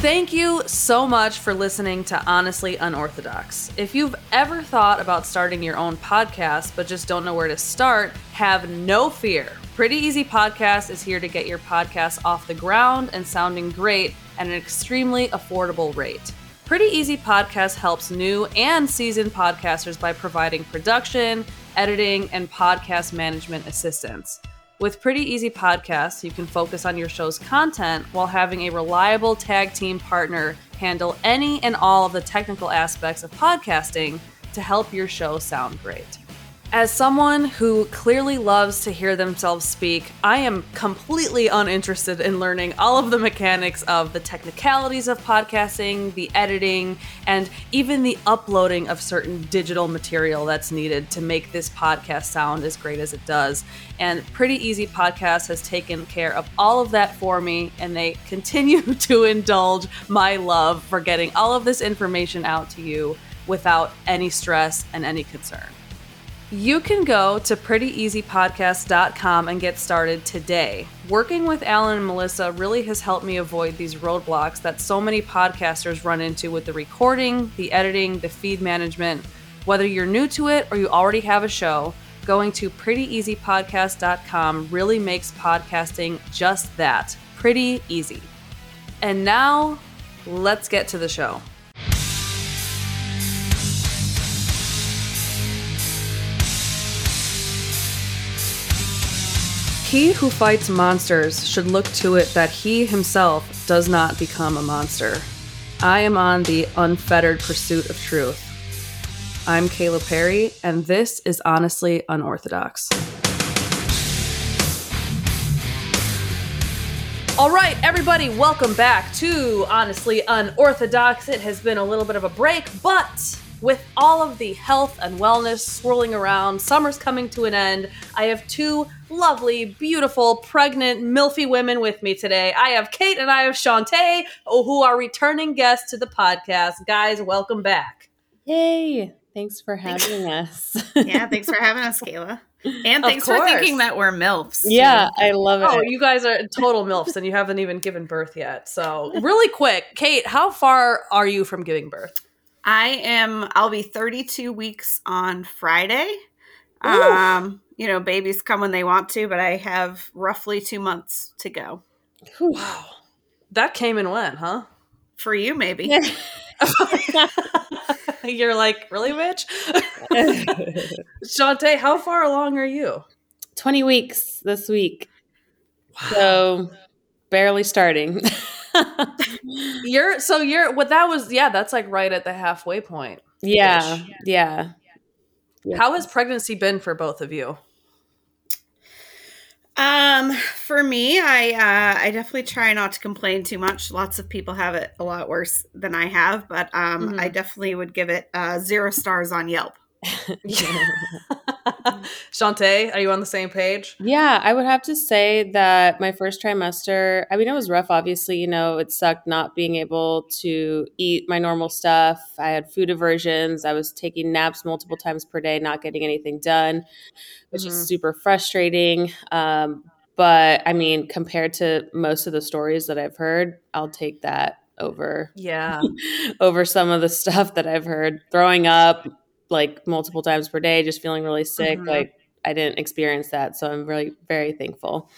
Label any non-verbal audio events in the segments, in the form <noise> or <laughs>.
Thank you so much for listening to Honestly Unorthodox. If you've ever thought about starting your own podcast but just don't know where to start, have no fear. Pretty Easy Podcast is here to get your podcast off the ground and sounding great at an extremely affordable rate. Pretty Easy Podcast helps new and seasoned podcasters by providing production, editing, and podcast management assistance. With Pretty Easy Podcasts, you can focus on your show's content while having a reliable tag team partner handle any and all of the technical aspects of podcasting to help your show sound great. As someone who clearly loves to hear themselves speak, I am completely uninterested in learning all of the mechanics of the technicalities of podcasting, the editing, and even the uploading of certain digital material that's needed to make this podcast sound as great as it does. And Pretty Easy Podcast has taken care of all of that for me, and they continue <laughs> to indulge my love for getting all of this information out to you without any stress and any concern. You can go to prettyeasypodcast.com and get started today. Working with Alan and Melissa really has helped me avoid these roadblocks that so many podcasters run into with the recording, the editing, the feed management. Whether you're new to it or you already have a show, going to prettyeasypodcast.com really makes podcasting just that pretty easy. And now, let's get to the show. He who fights monsters should look to it that he himself does not become a monster. I am on the unfettered pursuit of truth. I'm Kayla Perry, and this is Honestly Unorthodox. All right, everybody, welcome back to Honestly Unorthodox. It has been a little bit of a break, but with all of the health and wellness swirling around, summer's coming to an end. I have two lovely, beautiful, pregnant, milfy women with me today. I have Kate and I have Shantae, who are returning guests to the podcast. Guys, welcome back. Yay! Thanks for having us. <laughs> yeah, thanks for having us, Kayla. And thanks for thinking that we're MILFs. Yeah, I love it. Oh, you guys are total MILFs and you haven't even given birth yet. So, really quick, Kate, how far are you from giving birth? I am, I'll be 32 weeks on Friday. Ooh. Um, you know, babies come when they want to, but I have roughly two months to go. Wow. That came and went, huh? For you, maybe. <laughs> You're like, really, bitch? <laughs> Shantae, how far along are you? 20 weeks this week. Wow. So barely starting. <laughs> you're so you're what that was yeah that's like right at the halfway point yeah, yeah yeah how has pregnancy been for both of you um for me i uh i definitely try not to complain too much lots of people have it a lot worse than i have but um mm-hmm. i definitely would give it uh zero stars on yelp <laughs> <laughs> <laughs> <laughs> Shantae, are you on the same page? Yeah, I would have to say that my first trimester, I mean, it was rough, obviously. You know, it sucked not being able to eat my normal stuff. I had food aversions. I was taking naps multiple times per day, not getting anything done, which mm-hmm. is super frustrating. Um, but I mean, compared to most of the stories that I've heard, I'll take that over yeah <laughs> over some of the stuff that I've heard throwing up like multiple times per day, just feeling really sick. Mm-hmm. Like I didn't experience that. So I'm really very thankful.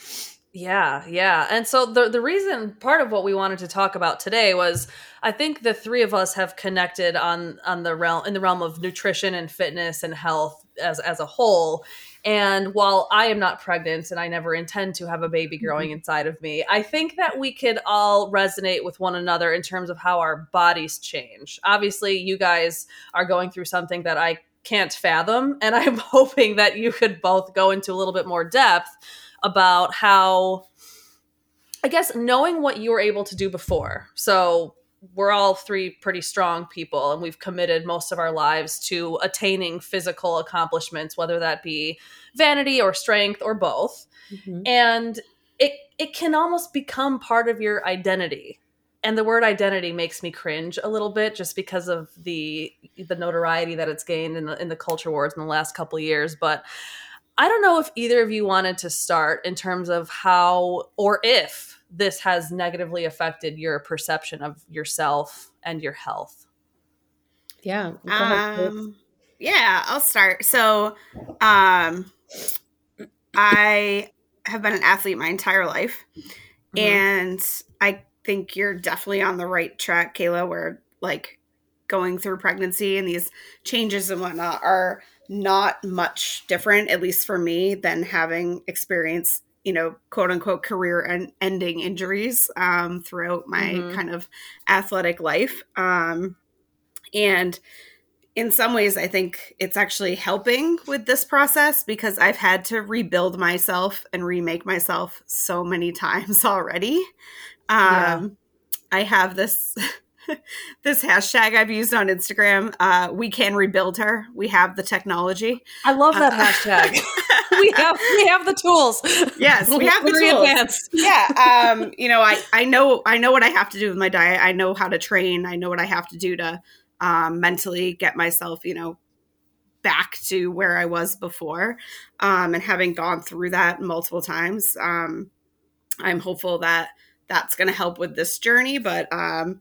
Yeah, yeah. And so the the reason part of what we wanted to talk about today was I think the three of us have connected on on the realm in the realm of nutrition and fitness and health as as a whole. And while I am not pregnant and I never intend to have a baby growing mm-hmm. inside of me, I think that we could all resonate with one another in terms of how our bodies change. Obviously, you guys are going through something that I can't fathom. And <laughs> I'm hoping that you could both go into a little bit more depth about how, I guess, knowing what you were able to do before. So, we're all three pretty strong people and we've committed most of our lives to attaining physical accomplishments whether that be vanity or strength or both. Mm-hmm. and it it can almost become part of your identity. And the word identity makes me cringe a little bit just because of the the notoriety that it's gained in the in the culture wars in the last couple of years. But i don't know if either of you wanted to start in terms of how or if this has negatively affected your perception of yourself and your health? Yeah. Um, yeah, I'll start. So, um, I have been an athlete my entire life, mm-hmm. and I think you're definitely on the right track, Kayla, where like going through pregnancy and these changes and whatnot are not much different, at least for me, than having experienced, you know, quote unquote career and ending injuries um, throughout my mm-hmm. kind of athletic life. Um, and in some ways, I think it's actually helping with this process because I've had to rebuild myself and remake myself so many <laughs> times already. Um, yeah. I have this <laughs> <laughs> this hashtag I've used on Instagram. Uh, we can rebuild her. We have the technology. I love that uh, hashtag. <laughs> we have we have the tools. Yes, we have the tools. Advanced. Yeah. <laughs> Um, you know, I I know I know what I have to do with my diet. I know how to train. I know what I have to do to um, mentally get myself, you know, back to where I was before. Um, and having gone through that multiple times, um, I'm hopeful that that's going to help with this journey. But um,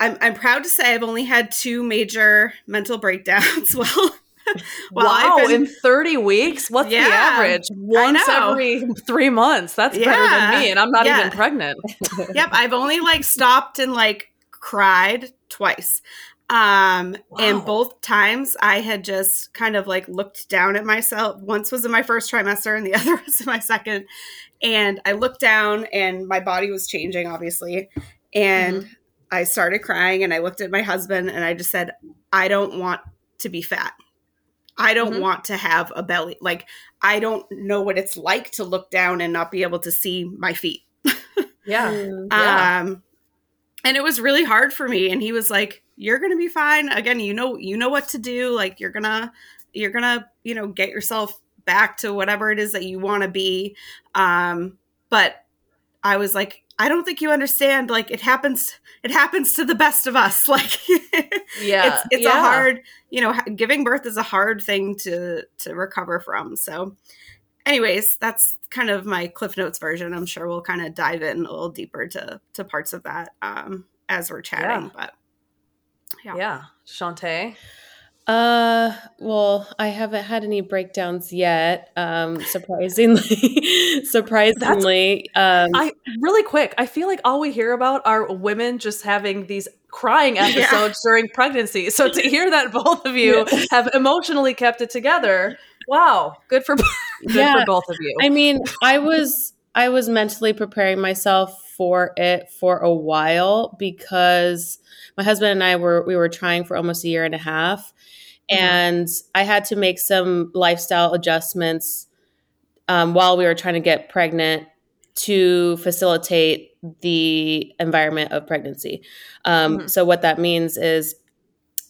I'm, I'm proud to say I've only had two major mental breakdowns. <laughs> well, wow, been, in 30 weeks? What's yeah, the average? Once every three months. That's yeah, better than me, and I'm not yeah. even pregnant. yep, I've only like stopped and like cried twice. Um, wow. and both times I had just kind of like looked down at myself. Once was in my first trimester, and the <laughs> other was in my second. And I looked down, and my body was changing, obviously. And mm-hmm. I started crying and I looked at my husband and I just said, I don't want to be fat. I don't mm-hmm. want to have a belly. Like, I don't know what it's like to look down and not be able to see my feet. yeah. yeah. Um, and it was really hard for me. And he was like, You're gonna be fine. Again, you know, you know what to do. Like, you're gonna, you're gonna, you know, get yourself back to whatever it is that you want to be. Um, but I was like, I don't think you understand. Like it happens, it happens to the best of us. <laughs> Like, yeah, it's, it's yeah. a hard, you know, giving birth is a hard thing to to recover from. So, anyways, that's kind of my Cliff Notes version. I'm sure we'll kind of dive in a little deeper to to parts of that um, as we're chatting. Yeah. But yeah, yeah, Shantae. Uh, well, I haven't had any breakdowns yet. Um, surprisingly, <laughs> surprisingly, um, I really quick. I feel like all we hear about are women just having these crying <laughs> episodes yeah. during pregnancy. So to hear that <laughs> both of you yeah. have emotionally kept it together, wow, good for good yeah. for both of you. I mean, I was I was mentally preparing myself for it for a while because my husband and I were we were trying for almost a year and a half Mm-hmm. and I had to make some lifestyle adjustments um, while we were trying to get pregnant to facilitate the environment of pregnancy. Um, mm-hmm. So what that means is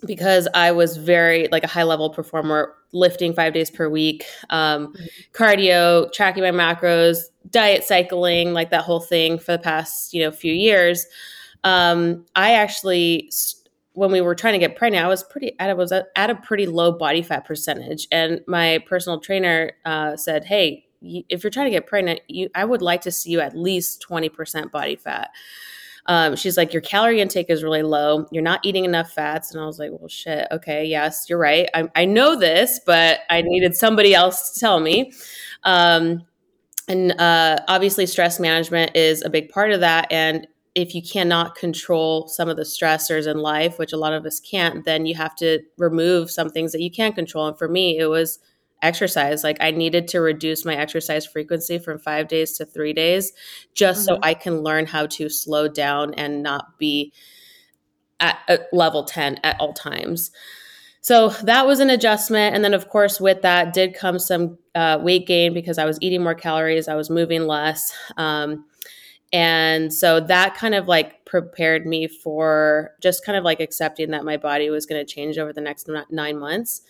because I was very like a high level performer, lifting five days per week, um, mm-hmm. cardio, tracking my macros, diet cycling, like that whole thing for the past you know few years. Um, I actually st- when we were trying to get pregnant, I was pretty at was at a pretty low body fat percentage, and my personal trainer uh, said, "Hey, if you're trying to get pregnant, you, I would like to see you at least twenty percent body fat." Um, she's like, "Your calorie intake is really low. You're not eating enough fats," and I was like, "Well, shit. Okay, yes, you're right. I, I know this, but I needed somebody else to tell me." Um, and uh, obviously, stress management is a big part of that, and if you cannot control some of the stressors in life, which a lot of us can't, then you have to remove some things that you can't control. And for me, it was exercise. Like I needed to reduce my exercise frequency from five days to three days just mm-hmm. so I can learn how to slow down and not be at, at level 10 at all times. So that was an adjustment. And then, of course, with that did come some uh, weight gain because I was eating more calories, I was moving less. Um, and so that kind of like prepared me for just kind of like accepting that my body was going to change over the next nine months.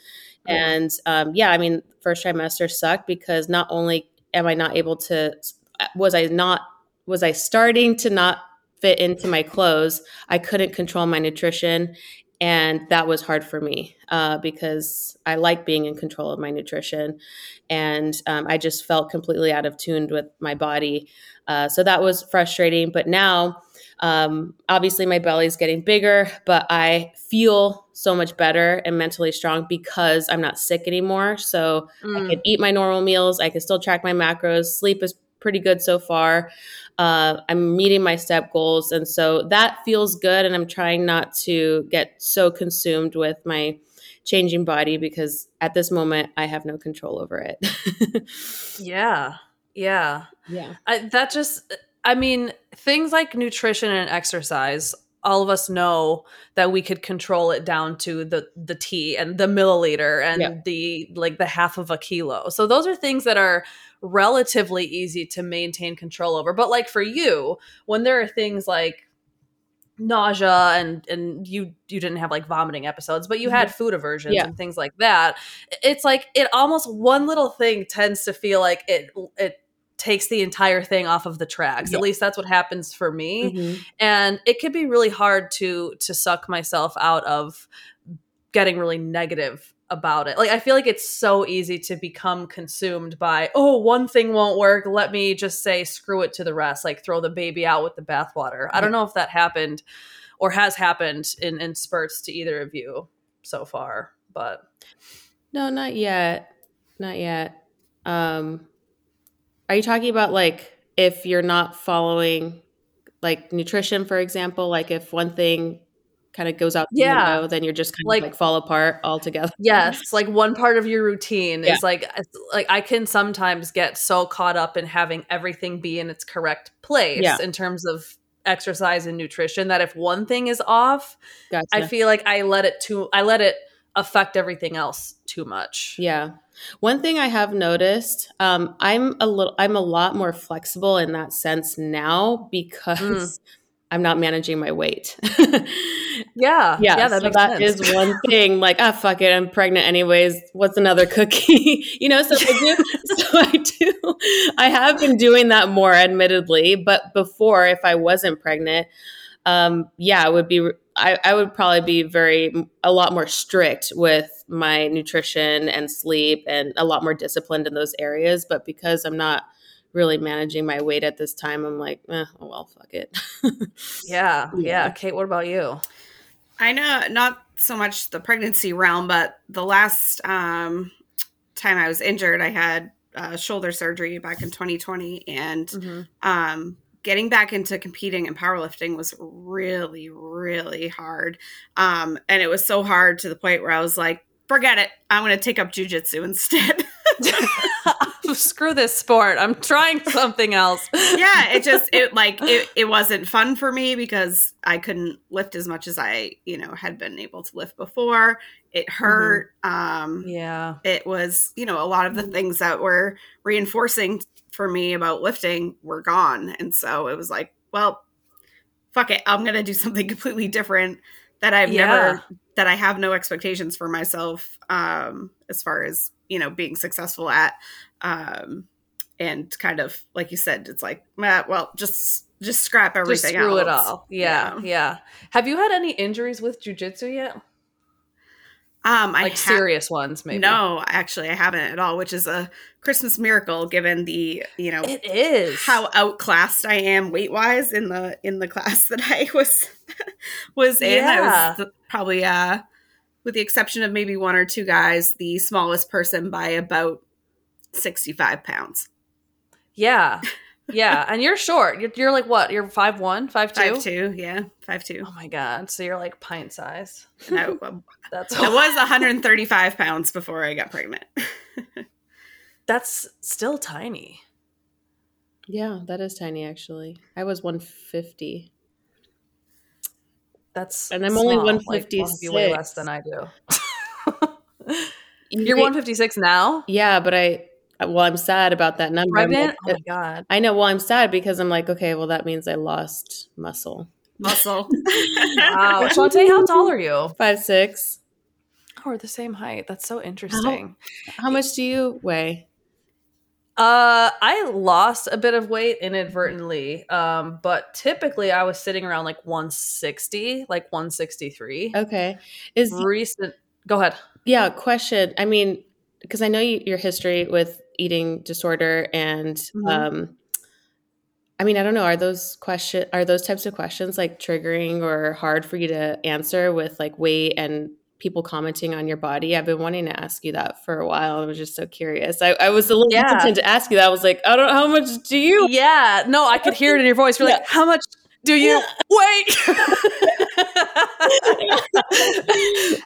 And um, yeah, I mean, first trimester sucked because not only am I not able to, was I not, was I starting to not fit into my clothes? I couldn't control my nutrition. And that was hard for me uh, because I like being in control of my nutrition. And um, I just felt completely out of tune with my body. Uh, so that was frustrating. But now, um, obviously, my belly's getting bigger, but I feel so much better and mentally strong because I'm not sick anymore. So Mm. I can eat my normal meals. I can still track my macros. Sleep is pretty good so far. Uh, I'm meeting my step goals. And so that feels good. And I'm trying not to get so consumed with my changing body because at this moment, I have no control over it. <laughs> Yeah. Yeah. yeah. I, that just, I mean, things like nutrition and exercise, all of us know that we could control it down to the the T and the milliliter and Yeah. the like the half of a kilo. So those are things that are relatively easy to maintain control over. But like for you, when there are things like nausea and and you you didn't have like vomiting episodes but you had mm-hmm. food aversions Yeah. and things like that it's like it almost one little thing tends to feel like it it takes the entire thing off of the tracks Yeah. at least that's what happens for me Mhm. and it can be really hard to to suck myself out of getting really negative about it like i feel like it's so easy to become consumed by oh one thing won't work let me just say screw it to the rest like throw the baby out with the bathwater i don't know if that happened or has happened in in spurts to either of you so far but No, not yet. Not yet. Um, are you talking about like if you're not following like nutrition, for example? Like if one thing kind of goes out the Yeah. window, then you're just kind Like- of like fall apart altogether. yes like one part of your routine Yeah. is like like i can sometimes get so caught up in having everything be in its correct place Yeah. in terms of exercise and nutrition that if one thing is off Gotcha. i feel like i let it too i let it affect everything else too much Yeah. One thing I have noticed, um, I'm a little, I'm a lot more flexible in that sense now because Mm. I'm not managing my weight. <laughs> yeah yeah, yeah that so that sense is one <laughs> thing. Like, ah, fuck it, I'm pregnant anyways. What's another cookie? <laughs> you know, so I do. so I do. I have been doing that more, admittedly. But before, if I wasn't pregnant, um, yeah, it would be. I, I would probably be very a lot more strict with my nutrition and sleep, and a lot more disciplined in those areas. But because I'm not really managing my weight at this time, I'm like, eh, oh well, fuck it. <laughs> yeah, yeah Yeah. kate what about you I know not so much the pregnancy realm, but the last um, time I was injured, I had uh, shoulder surgery back in 2020, and Mhm. um, getting back into competing and powerlifting was really, really hard. Um, and it was so hard to the point where I was like, forget it. I'm going to take up jujitsu instead. <laughs> <laughs> screw this sport i'm trying something else <laughs> yeah, it just, it like, it, it wasn't fun for me because I couldn't lift as much as I, you know, had been able to lift before. It hurt. Um, yeah it was you know a lot of the things that were reinforcing for me about lifting were gone. And so it was like well fuck it. I'm gonna do something <laughs> completely different that i've Yeah. never that i have no expectations for myself um as far as you know being successful at. Um and kind of like you said it's like "Meh, well just just scrap just everything screw it else." all. Yeah, yeah. have you had any injuries with jujitsu yet um i like ha- serious ones maybe no actually i haven't at all which is a christmas miracle given the you know it is how outclassed I am weight wise in the in the <laughs> class that I was was in. I was probably uh with the exception of maybe one or two guys, the smallest person by about sixty five pounds. yeah yeah and you're short you're, you're like what you're five one five two Five two, yeah, five two. oh my god so you're like pint size um, And <laughs> I, that's I was <laughs> 135 pounds before I got pregnant. <laughs> that's still tiny yeah, that is tiny actually. I was 150. that's And I'm only small. Like, must be way less than i do you're 156 now Yeah, but I well, I'm sad about that number. Like, oh my god I know. Well, I'm sad because I'm like, okay, well, that means I lost muscle. Muscle. <laughs> wow Shantae, how tall are you Five six. oh we're the same height that's so interesting How much do you weigh? Uh, I lost a bit of weight inadvertently. Um, but typically I was sitting around like 160, like 163. Okay, is Recent. Go ahead. yeah. Question. I mean, because I know you, your history with eating disorder, and Mhm. um, I mean, I don't know. Are those question are those types of questions like triggering or hard for you to answer with like weight and people commenting on your body? I've been wanting to ask you that for a while. I was just so curious. I, I was a little Yeah. hesitant to ask you that. I was like, I don't know how much do you Yeah, no, I could hear it in your voice. You're like, how much do you wait? <laughs>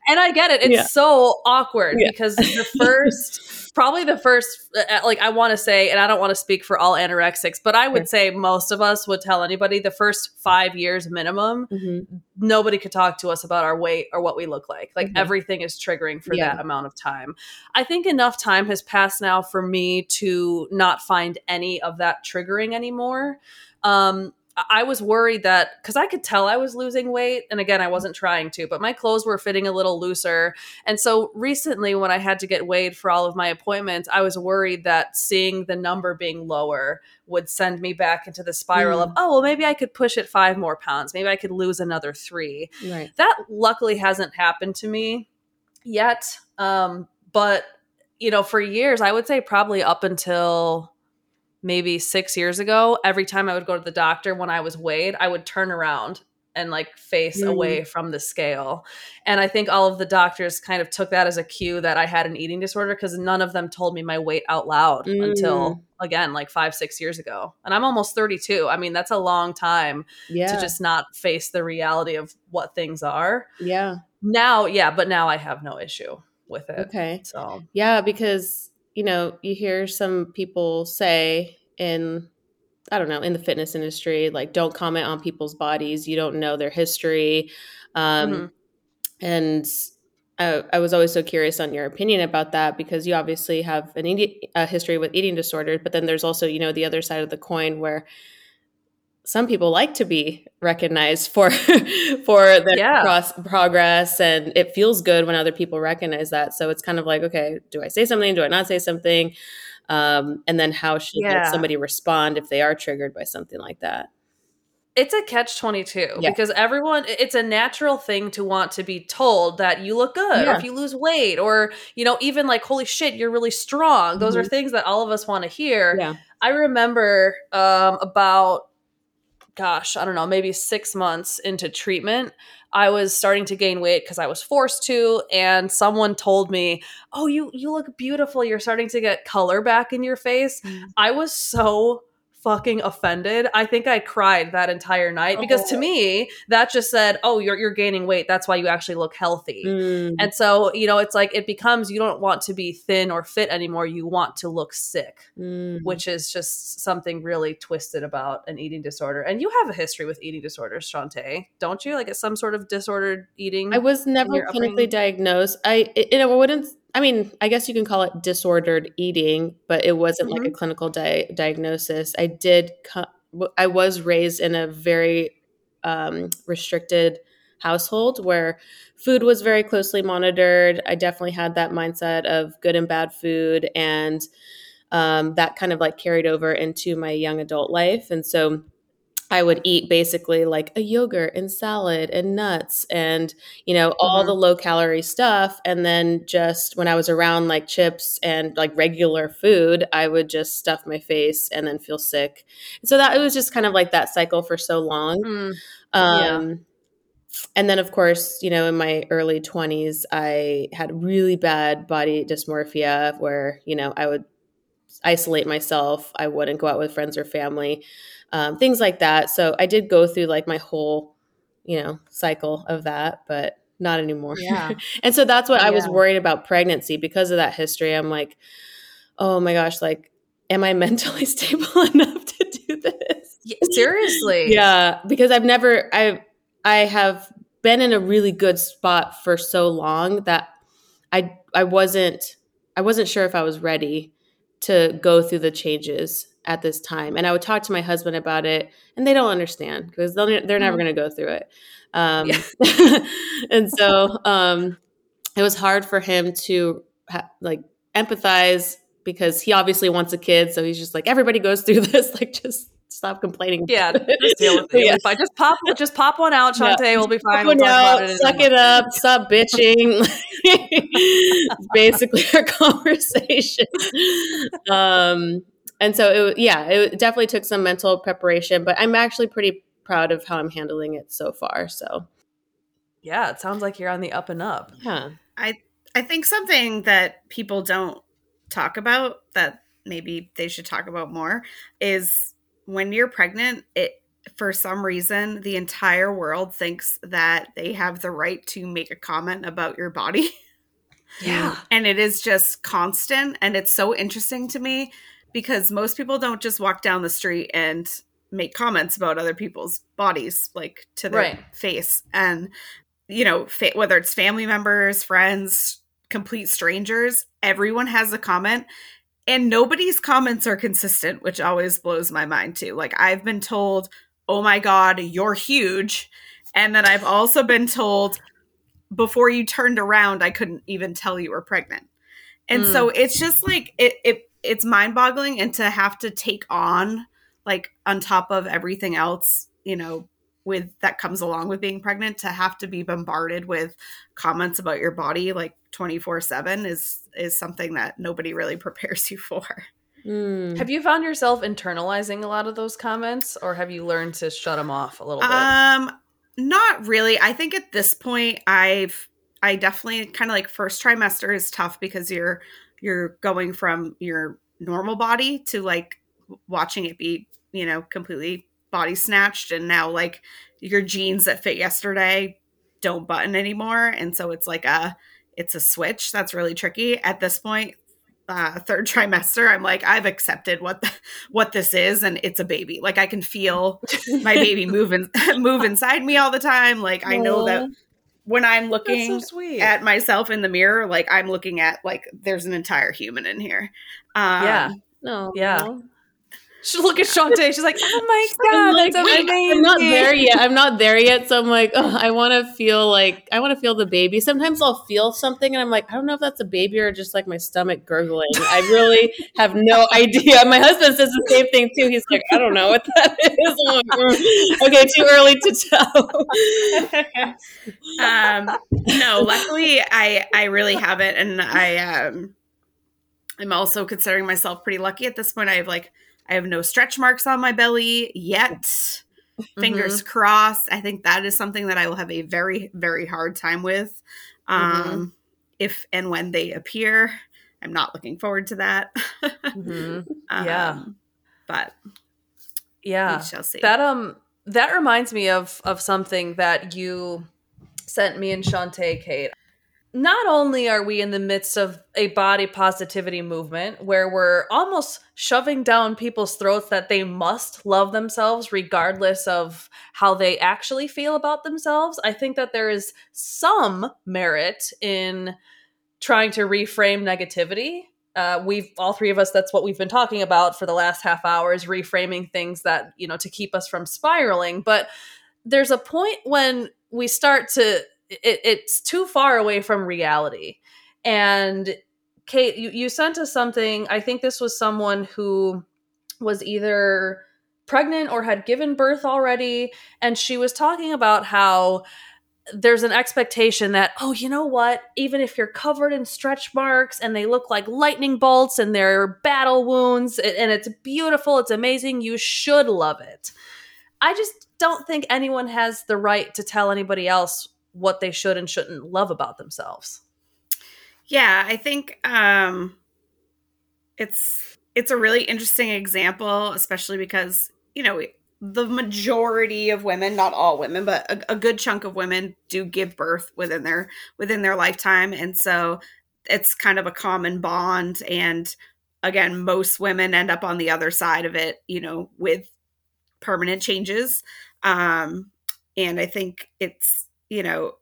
and I get it. It's Yeah. so awkward Yeah. because the first, <laughs> probably the first, uh, like I want to say, and I don't want to speak for all anorexics, but I would say most of us would tell anybody the first five years minimum, Mhm. nobody could talk to us about our weight or what we look like. Like Mhm. everything is triggering for Yeah. that amount of time. I think enough time has passed now for me to not find any of that triggering anymore. Um, I- was worried that because I could tell I was losing weight, and again, I wasn't trying to, but my clothes were fitting a little looser. And so recently, when I had to get weighed for all of my appointments, I was worried that seeing the number being lower would send me back into the spiral of, oh, well, maybe I could push it five more pounds. Maybe I could lose another three Right. that luckily hasn't happened to me yet um but you know for years i would say probably up until maybe six years ago every time i would go to the doctor when i was weighed i would turn around and like face Mm. away from the scale and i think all of the doctors kind of took that as a cue that i had an eating disorder because none of them told me my weight out loud Mm. until again like five six years ago and i'm almost 32 i mean that's a long time Yeah. to just not face the reality of what things are yeah. now yeah but now i have no issue with it Okay. so Yeah, because you know, you hear some people say in I don't know, in the fitness industry, like don't comment on people's bodies. You don't know their history. Um Mhm. and I, I was always so curious on your opinion about that because you obviously have an eating, a history with eating disorders, but then there's also, you know, the other side of the coin where some people like to be recognized for <laughs> for their Yeah. cross, progress and it feels good when other people recognize that so it's kind of like okay do i say something do i not say something um, and then how should Yeah. somebody respond if they are triggered by something like that it's a catch 22 Yeah. because everyone it's a natural thing to want to be told that you look good or if you lose weight or you know even like holy shit you're really strong those are Mhm. things that all of us want to hear yeah i remember um, about gosh i don't know maybe six months into treatment i was starting to gain weight because i was forced to and someone told me oh you you look beautiful you're starting to get color back in your face Mm. i was so fucking offended i think i cried that entire night because to Oh. me that just said oh you're, you're gaining weight that's why you actually look healthy Mm. and so you know it's like it becomes you don't want to be thin or fit anymore you want to look sick Mm. which is just something really twisted about an eating disorder. And you have a history with eating disorders, Shantae, don't you? Like it's some sort of disordered eating. I was never clinically upbringing? diagnosed. I it, it wouldn't. I mean, I guess you can call it disordered eating, but it wasn't like a Mm-hmm. clinical di- diagnosis. I did. Co- I was raised in a very um, restricted household where food was very closely monitored. I definitely had that mindset of good and bad food, and um, that kind of like carried over into my young adult life, and so. I would eat basically like a yogurt and salad and nuts and you know all Mhm. the low calorie stuff. And then just when i was around like chips and like regular food i would just stuff my face and then feel sick. So that it was just kind of like that cycle for so long. Mm, um and then of course you know in my early 20s i had really bad body dysmorphia where you know i would isolate myself. I wouldn't go out with friends or family um, things like that. So i did go through like my whole you know cycle of that but not anymore. Yeah. <laughs> and so that's what i was worried about pregnancy. Because of that history i'm like oh my gosh like am i <laughs> mentally stable <laughs> enough to do this? Seriously. yeah because i've never i i have been in a really good spot for so long that i i wasn't i wasn't sure if i was ready to go through the changes at this time. And i would talk to my husband about it and they don't understand because they're, they're never going to go through it. Um, Yeah. <laughs> and so um, it was hard for him to ha- like empathize because he obviously wants a kid so he's just like everybody goes through <laughs> this like just stop complaining Yeah, just deal with it. You'll <laughs> Yeah. fine. Just pop, just pop one out, Yeah. Shantae. We'll be fine. Pop We'll one talk out, it. suck it up, stop bitching. <laughs> Basically our <laughs> conversation. Um, and so it yeah it definitely took some mental preparation but i'm actually pretty proud of how i'm handling it so far so yeah it sounds like you're on the up and up yeah I I think something that people don't talk about that maybe they should talk about more is when you're pregnant, it for some reason the entire world thinks that they have the right to make a comment about your body. <laughs> yeah and it is just constant and it's so interesting to me because most people don't just walk down the street and make comments about other people's bodies like to their Right. face and you know fa- whether it's family members friends complete strangers everyone has a comment and nobody's comments are consistent which always blows my mind too. Like i've been told oh my god you're huge. And then i've also been told before you turned around i couldn't even tell you were pregnant. And Mm. so it's just like it, it it's mind-boggling and to have to take on like on top of everything else you know with that comes along with being pregnant to have to be bombarded with comments about your body like 24/7 is is something that nobody really <laughs> prepares you for. Mm. have you found yourself internalizing a lot of those comments or have you learned to shut them off a little bit Um not really. I think at this point I've I definitely kind of like first trimester is tough because you're you're going from your normal body to like watching it be, you know, completely body snatched and now like your jeans that fit yesterday don't button anymore and so it's like a it's a switch that's really tricky. At this point uh third <laughs> trimester i'm like i've accepted what the, what this is and it's a baby. Like i can feel my baby <laughs> move in, <laughs> move inside me all the time. Like i know that when i'm looking so sweet. at myself in the mirror like i'm looking at like there's an entire human in here. Um, Yeah. no Yeah. She look at Shantae. She's like, "Oh my god, I'm like, that's wait, amazing!" I'm not there yet. I'm not there yet. So I'm like, oh, I want to feel like I want to feel the baby. Sometimes I'll feel something, and I'm like, I don't know if that's a baby or just like my stomach gurgling. I really have no <laughs> idea. My husband says the same thing too. He's like, I don't know what that <laughs> is. Like, "Mm, okay, too early to tell. <laughs> um no luckily i i really haven't and i um i'm also considering myself pretty lucky at this point i have like i have no stretch marks on my belly yet fingers crossed i think that is something that i will have a very very hard time with um if and when they appear i'm not looking forward to that Mhm. <laughs> um, Yeah. but Yeah. we shall see That um that reminds me of of something that you sent me and Shantae, Kate. Not only are we in the midst of a body positivity movement where we're almost shoving down people's throats that they must love themselves regardless of how they actually feel about themselves, I think that there is some merit in trying to reframe negativity. Uh, we've all three of us that's what we've been talking about for the last half hour is reframing things that you know to keep us from spiraling but there's a point when we start to it, it's too far away from reality. And kate you, you sent us something i think this was someone who was either pregnant or had given birth already and she was talking about how there's an expectation that oh you know what? Even if you're covered in stretch marks and they look like lightning bolts and they're battle wounds and it's beautiful it's amazing you should love it. I just don't think anyone has the right to tell anybody else what they should and shouldn't love about themselves Yeah, I think um it's it's a really interesting example, especially because, you know, the majority of women, not all women, but a, a good chunk of women do give birth within their within their lifetime. And so it's kind of a common bond. And again, most women end up on the other side of it, you know, with permanent changes. Um, and I think it's, you know,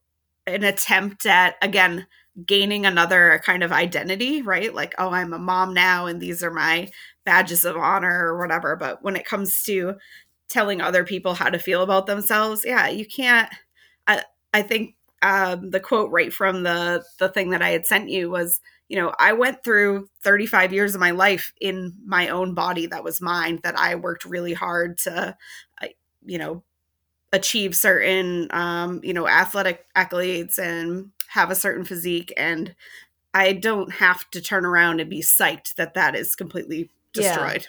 an attempt at again gaining another kind of identity, right? Like, oh, I'm a mom now and these are my badges of honor or whatever. But when it comes to telling other people how to feel about themselves, yeah, you can't I I think um the quote right from the the thing that I had sent you was, you know, I went through 35 years of my life in my own body that was mine that I worked really hard to you know achieve certain um you know athletic accolades and have a certain physique and i don't have to turn around and be psyched that that is completely Yeah. destroyed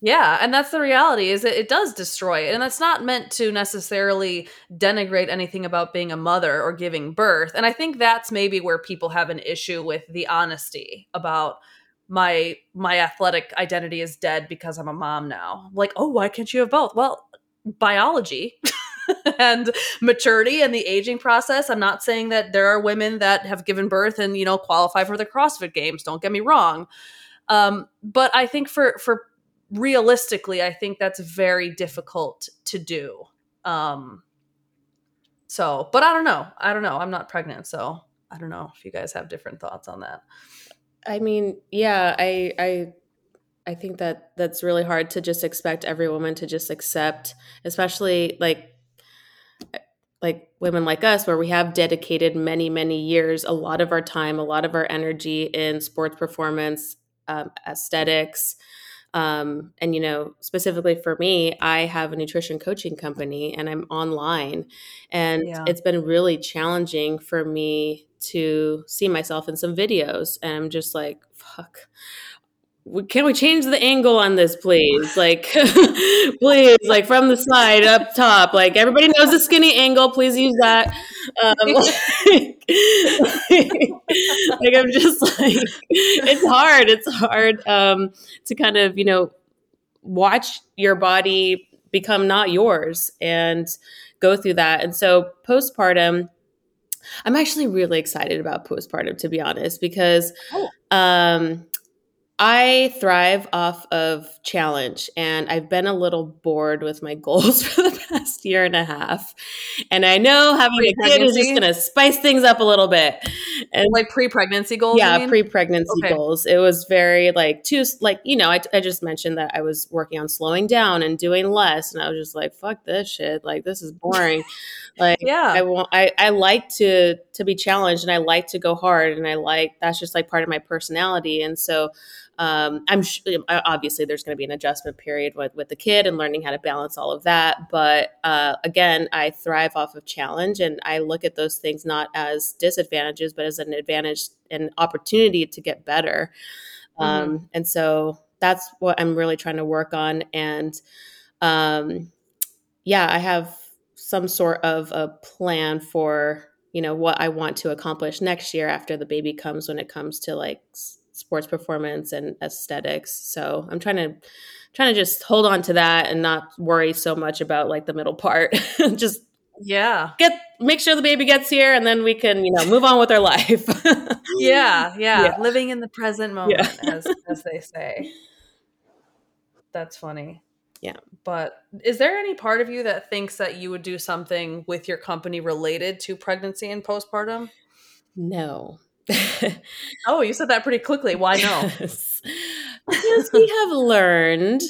Yeah, and that's the reality is that it does destroy it. And that's not meant to necessarily denigrate anything about being a mother or giving birth. And I think that's maybe where people have an issue with the honesty about my my athletic identity is dead because I'm a mom now. Like, "Oh, why can't you have both?" Well, biology <laughs> and maturity and the aging process. I'm not saying that there are women that have given birth and, you know, qualify for the CrossFit games. Don't get me wrong. Um, but I think for for realistically, I think that's very difficult to do. Um, so, but I don't know. I don't know. I'm not pregnant, so I don't know if you guys have different thoughts on that. I mean, yeah, I I I think that that's really hard to just expect every woman to just accept, especially like like women like us where we have dedicated many many years a lot of our time a lot of our energy in sports performance um, aesthetics. Um, and you know specifically for me i have a nutrition coaching company and i'm online. And yeah. it's been really challenging for me to see myself in some videos and i'm just like fuck can we change the angle on this please? Like <laughs> please like from the side up top. Like everybody knows the skinny angle. Please use that. Um, like, <laughs> like, i'm just like it's hard. It's hard um, to kind of you know watch your body become not yours and go through that. And so postpartum i'm actually really excited about postpartum to be honest because oh. um I thrive off of challenge, and I've been a little bored with my goals <laughs> for the past year and a half. And I know having a kid is just going to spice things up a little bit. And like pre-pregnancy goals. Yeah, pre-pregnancy okay. goals. It was very like too like you know I, I just mentioned that I was working on slowing down and doing less, and I was just like fuck this shit. Like this is boring. <laughs> like yeah, I want I I like to to be challenged, and I like to go hard, and I like that's just like part of my personality, and so um, I'm sh- obviously there's going to be an adjustment period with, with the kid and learning how to balance all of that. But uh, again, I thrive off of challenge and I look at those things not as disadvantages, but as an advantage and opportunity to get better. Mm-hmm. Um, and so that's what I'm really trying to work on. And um, yeah, I have some sort of a plan for you know what I want to accomplish next year after the baby comes when it comes to like sports performance and aesthetics. So I'm trying to trying to just hold on to that and not worry so much about like the middle part. <laughs> just yeah. Get make sure the baby gets here and then we can, you know, move on with our life. <laughs> yeah, yeah, yeah, Living in the present moment yeah. as as they say. That's funny. Yeah. But is there any part of you that thinks that you would do something with your company related to pregnancy and postpartum? No. <laughs> oh, you said that pretty quickly. Why no? Yes. because we have learned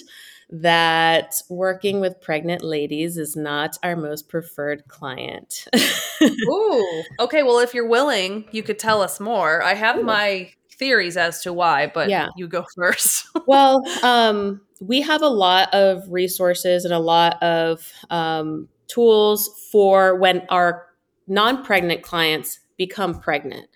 that working with pregnant ladies is not our most preferred client. <laughs> Ooh. Okay, well if you're willing, you could tell us more. I have my theories as to why, but yeah. you go <laughs> first. well, um, we have a lot of resources and a lot of um, tools for when our non-pregnant clients become pregnant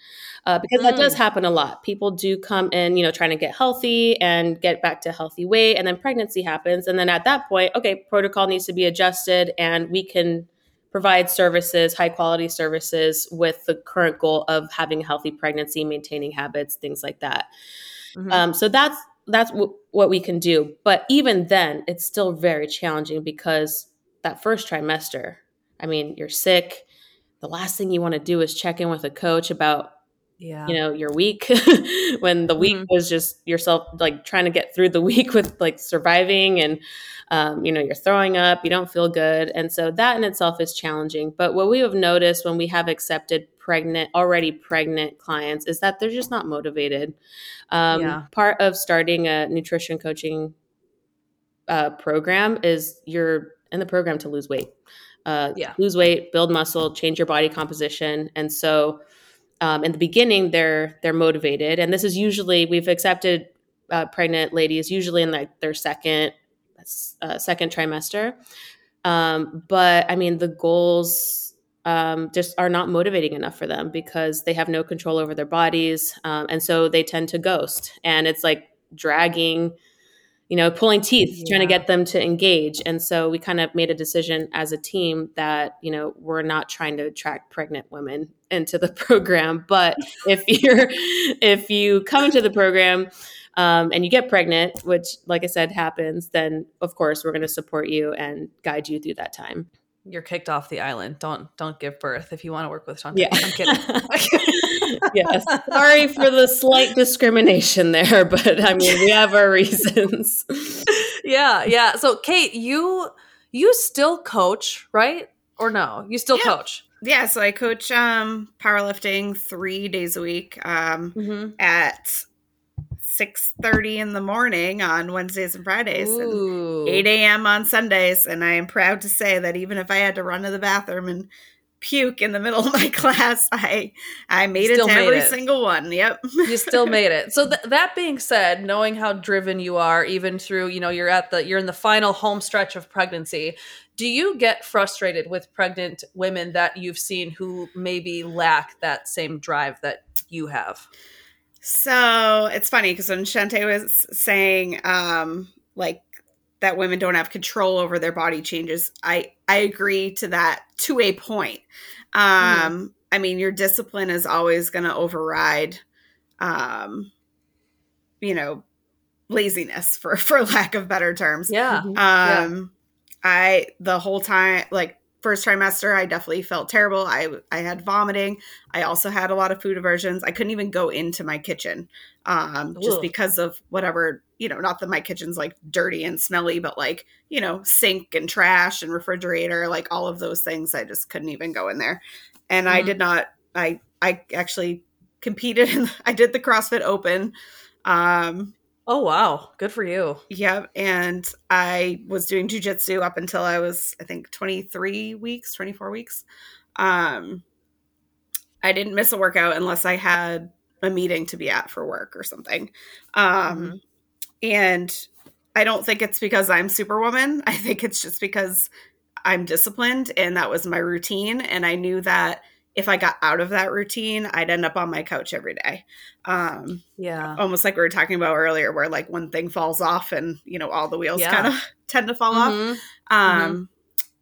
uh, because mm. that does mm. happen a lot. People do come in, you know, trying to get healthy and get back to healthy weight, and then pregnancy happens, and then at that point, okay, protocol needs to be adjusted, and we can provide services, high quality services, with the current goal of having a healthy pregnancy, maintaining habits, things like that. Mm-hmm. Um, so that's that's w- what we can do. But even then, it's still very challenging because that first trimester, I mean, you're sick. The last thing you want to do is check in with a coach about yeah. you know your week <laughs> when the week mm-hmm. was just yourself like trying to get through the <laughs> week with like surviving and um, you know you're throwing up you don't feel good and so that in itself is challenging but what we have noticed when we have accepted pregnant already pregnant clients is that they're just not motivated um, yeah. part of starting a nutrition coaching uh, program is you're in the program to lose weight uh, yeah. lose weight build muscle change your body composition and so um, in the beginning they're they're motivated. And this is usually we've accepted uh, pregnant ladies usually in like their second uh, second trimester. Um, but i mean the goals um, just are not motivating enough for them because they have no control over their bodies um, and so they tend to ghost. And it's like dragging you know, pulling teeth, trying to get them to engage. And so we kind of made a decision as a team that, you know, we're not trying to attract pregnant women into the <laughs> program. But if you're, if you come into the program um, and you get pregnant, which, like I said, happens, then of course we're going to support you and guide you through that time. You're kicked off the island. Don't don't give birth if you want to work with Shantae. Yeah. <laughs> I'm kidding. yes. Sorry for the slight discrimination there, <laughs> but I mean, we have our reasons. yeah, yeah. So Kate, you you still coach, right? Or no? You still Yeah. coach. Yeah, so I coach um powerlifting three days a week um Mm-hmm. at six thirty in the morning on Wednesdays and Fridays. And 8 a.m. on Sundays. And I am proud to say that even if I had to run to the bathroom and puke in the middle of my <laughs> class, I I made Still it to made every it. single one. Yep. you still <laughs> made it. So th- that being said, knowing how driven you are, even through you know you're at the you're in the final home stretch of pregnancy, do you get frustrated with pregnant women that you've seen who maybe lack that same drive that you have? So it's funny because when Shantae was saying, um, like that women don't have control over their body changes, I I agree to that to a point. Um, I mean, your discipline is always going to override, um, you know, laziness for <laughs> for lack of better terms. Yeah. Um, I the whole time, like first trimester, I definitely felt terrible. I I had vomiting. I also had a lot of food aversions. I couldn't even go into my kitchen, um, just because of whatever you know. Not that my kitchen's like dirty and smelly, but like you know, sink and trash and refrigerator, like all of those things. I just couldn't even go in there, and I Mhm. did not. I I actually competed. In, <laughs> I did the CrossFit Open. Um, Oh wow, good for you. yeah, and I was doing jujitsu up until I was, I think, 23 weeks, 24 weeks. Um, I didn't miss a workout unless I had a meeting to be at for work or something. Um, And I don't think it's because I'm Superwoman. <laughs> I think it's just because I'm disciplined and that was my routine. And I knew that if I got out of that routine, I'd end up on my couch every day. Um, Yeah. almost like we were talking about earlier, where like one thing falls off and you know all the wheels Yeah. kind of <laughs> tend to fall off. Mhm. Um,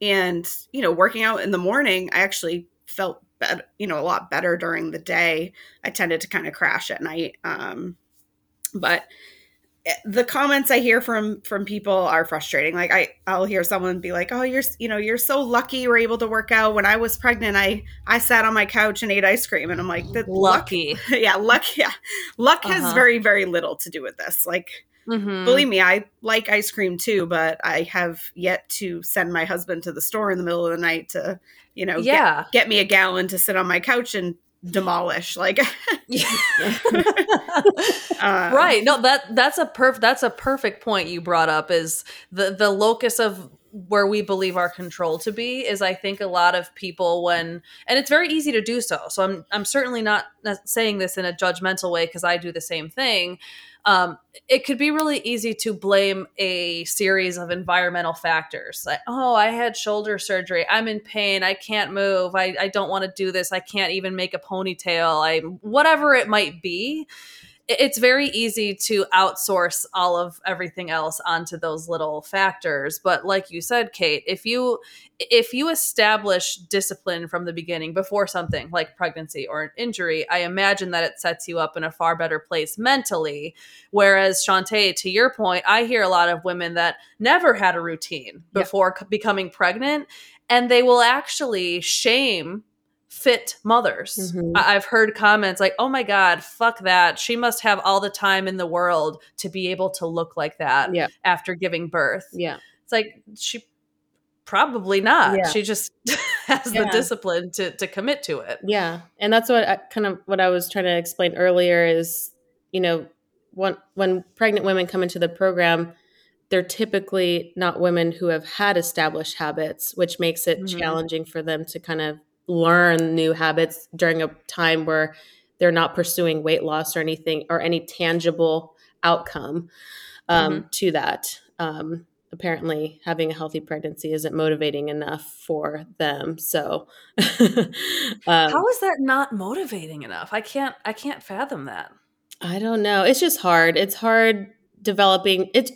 and you know, working out in the morning, I actually felt better, you know, a lot better during the day. I tended to kind of crash at night. Um, but the comments I hear from from people are frustrating. Like I, I'll hear someone be like, "Oh, you're, you know, you're so lucky you were able to work out." When I was pregnant, I, I sat on my couch and ate ice cream, and I'm like, "That luck Lucky. <laughs> yeah, luck. Yeah, luck has Uh-huh. very, very little to do with this. Like, Mhm. believe me, I like ice cream too, but I have yet to send my husband to the store in the middle of the night to, you know, get, yeah. get me a gallon to sit on my couch and demolish. Like, <laughs> uh, right no that that's a perf that's a perfect point you brought up is the the locus of where we believe our control to be is i think a lot of people when and it's very easy to do so so i'm i'm certainly not not saying this in a judgmental way because i do the same thing um, it could be really easy to blame a series of environmental factors. Like oh i had shoulder surgery. I'm in pain. I can't move. I, I don't want to do this. I can't even make a ponytail. I whatever it might be it's very easy to outsource all of everything else onto those little factors. But like you said kate if you if you establish discipline from the beginning before something like pregnancy or an injury i imagine that it sets you up in a far better place mentally. Whereas Shantae, to your point i hear a lot of women that never had a routine before c- becoming pregnant and they will actually shame fit mothers. Mhm. I- I've heard comments like, "Oh my god, fuck that. She must have all the time in the world to be able to look like that Yeah. after giving birth." Yeah. It's like she probably not. Yeah. She just <laughs> has the discipline to to commit to it. Yeah, and that's what I, kind of what I was trying to explain earlier is, you know, when when pregnant women come into the program, they're typically not women who have had established habits, which makes it Mhm. challenging for them to kind of learn new habits during a time where they're not pursuing weight loss or anything or any tangible outcome um, to that. Um, apparently, having a healthy pregnancy isn't motivating enough for them. So, <laughs> um, How is that not motivating enough? I can't I can't fathom that. I don't know. It's just hard. It's hard developing it's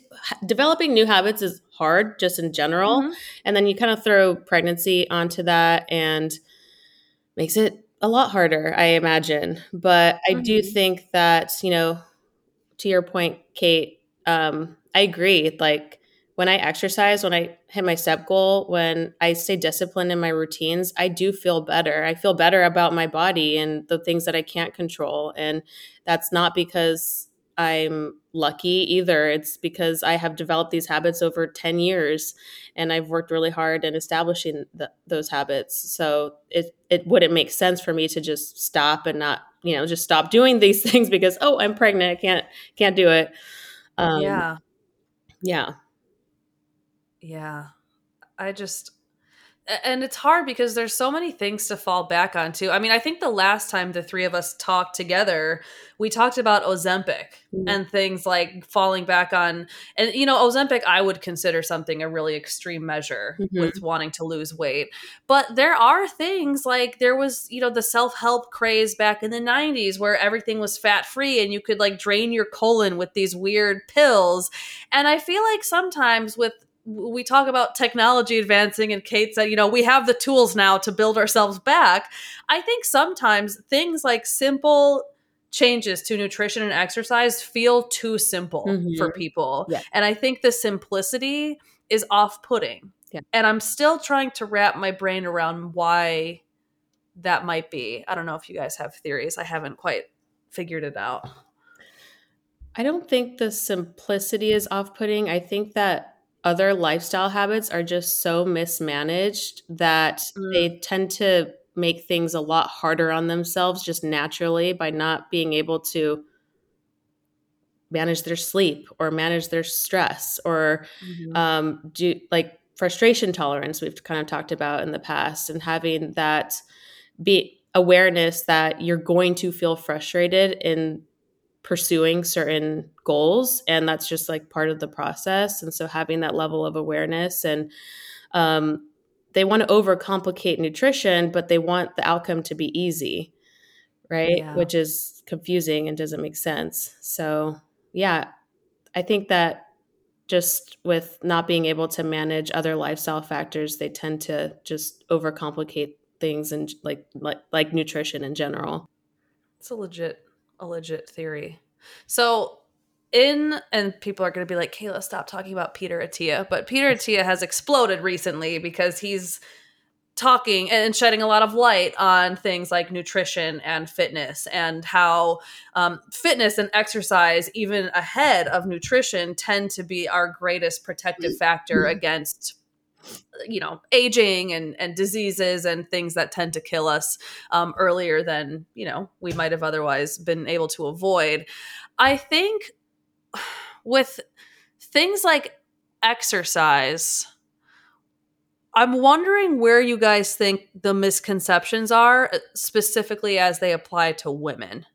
developing new habits is hard just in general Mhm. and then you kind of throw pregnancy onto that and makes it a lot harder i imagine. But i do Mhm. think that you know to your point kate um, i agree. Like when i exercise when i hit my step goal when i stay disciplined in my routines i do feel better. I feel better about my body and the things that i can't control. And that's not because i'm lucky either it's because i have developed these habits over 10 years and i've worked really hard in establishing the, those habits so it it wouldn't make sense for me to just stop and not you know just stop doing <laughs> these things because oh i'm pregnant i can't can't do it um yeah. yeah Yeah. I just and it's hard because there's so many things to fall back onto. I mean, I think the last time the three of us talked together, we talked about Ozempic Mhm. and things like falling back on and you know, Ozempic I would consider something a really extreme measure Mhm. with wanting to lose weight. But there are things like there was, you know, the self-help craze back in the 90s where everything was fat-free and you could like drain your colon with these weird pills. And I feel like sometimes with we talk about technology advancing and Kate said, you know, we have the tools now to build ourselves back. I think sometimes things like simple changes to nutrition and exercise feel too simple Mhm. for people. Yeah. And I think the simplicity is off-putting. Yeah. And I'm still trying to wrap my brain around why that might be. I don't know if you guys have theories. I haven't quite figured it out. I don't think the simplicity is off putting. I think that other lifestyle habits are just so mismanaged that Mm. they tend to make things a lot harder on themselves just naturally by not being able to manage their sleep or manage their stress or um, do like frustration tolerance we've kind of talked about in the past and having that be awareness that you're going to feel frustrated in pursuing certain goals and that's just like part of the process and so having that level of awareness and um, they want to overcomplicate nutrition but they want the outcome to be easy right? Yeah. which is confusing and doesn't make sense. So yeah i think that just with not being able to manage other lifestyle factors they tend to just overcomplicate things and like like like nutrition in general. It's a legit, a legit theory. So, in and people are going to be like, "Kayla, stop talking about Peter Attia." But Peter Attia has exploded recently because he's talking and shedding a lot of light on things like nutrition and fitness and how um, fitness and exercise, even ahead of nutrition, tend to be our greatest protective factor against you know aging and and diseases and things that tend to kill us um, earlier than you know we might have otherwise been able to avoid. I think <sighs> with things like exercise i'm wondering where you guys think the misconceptions are uh, specifically as they apply to women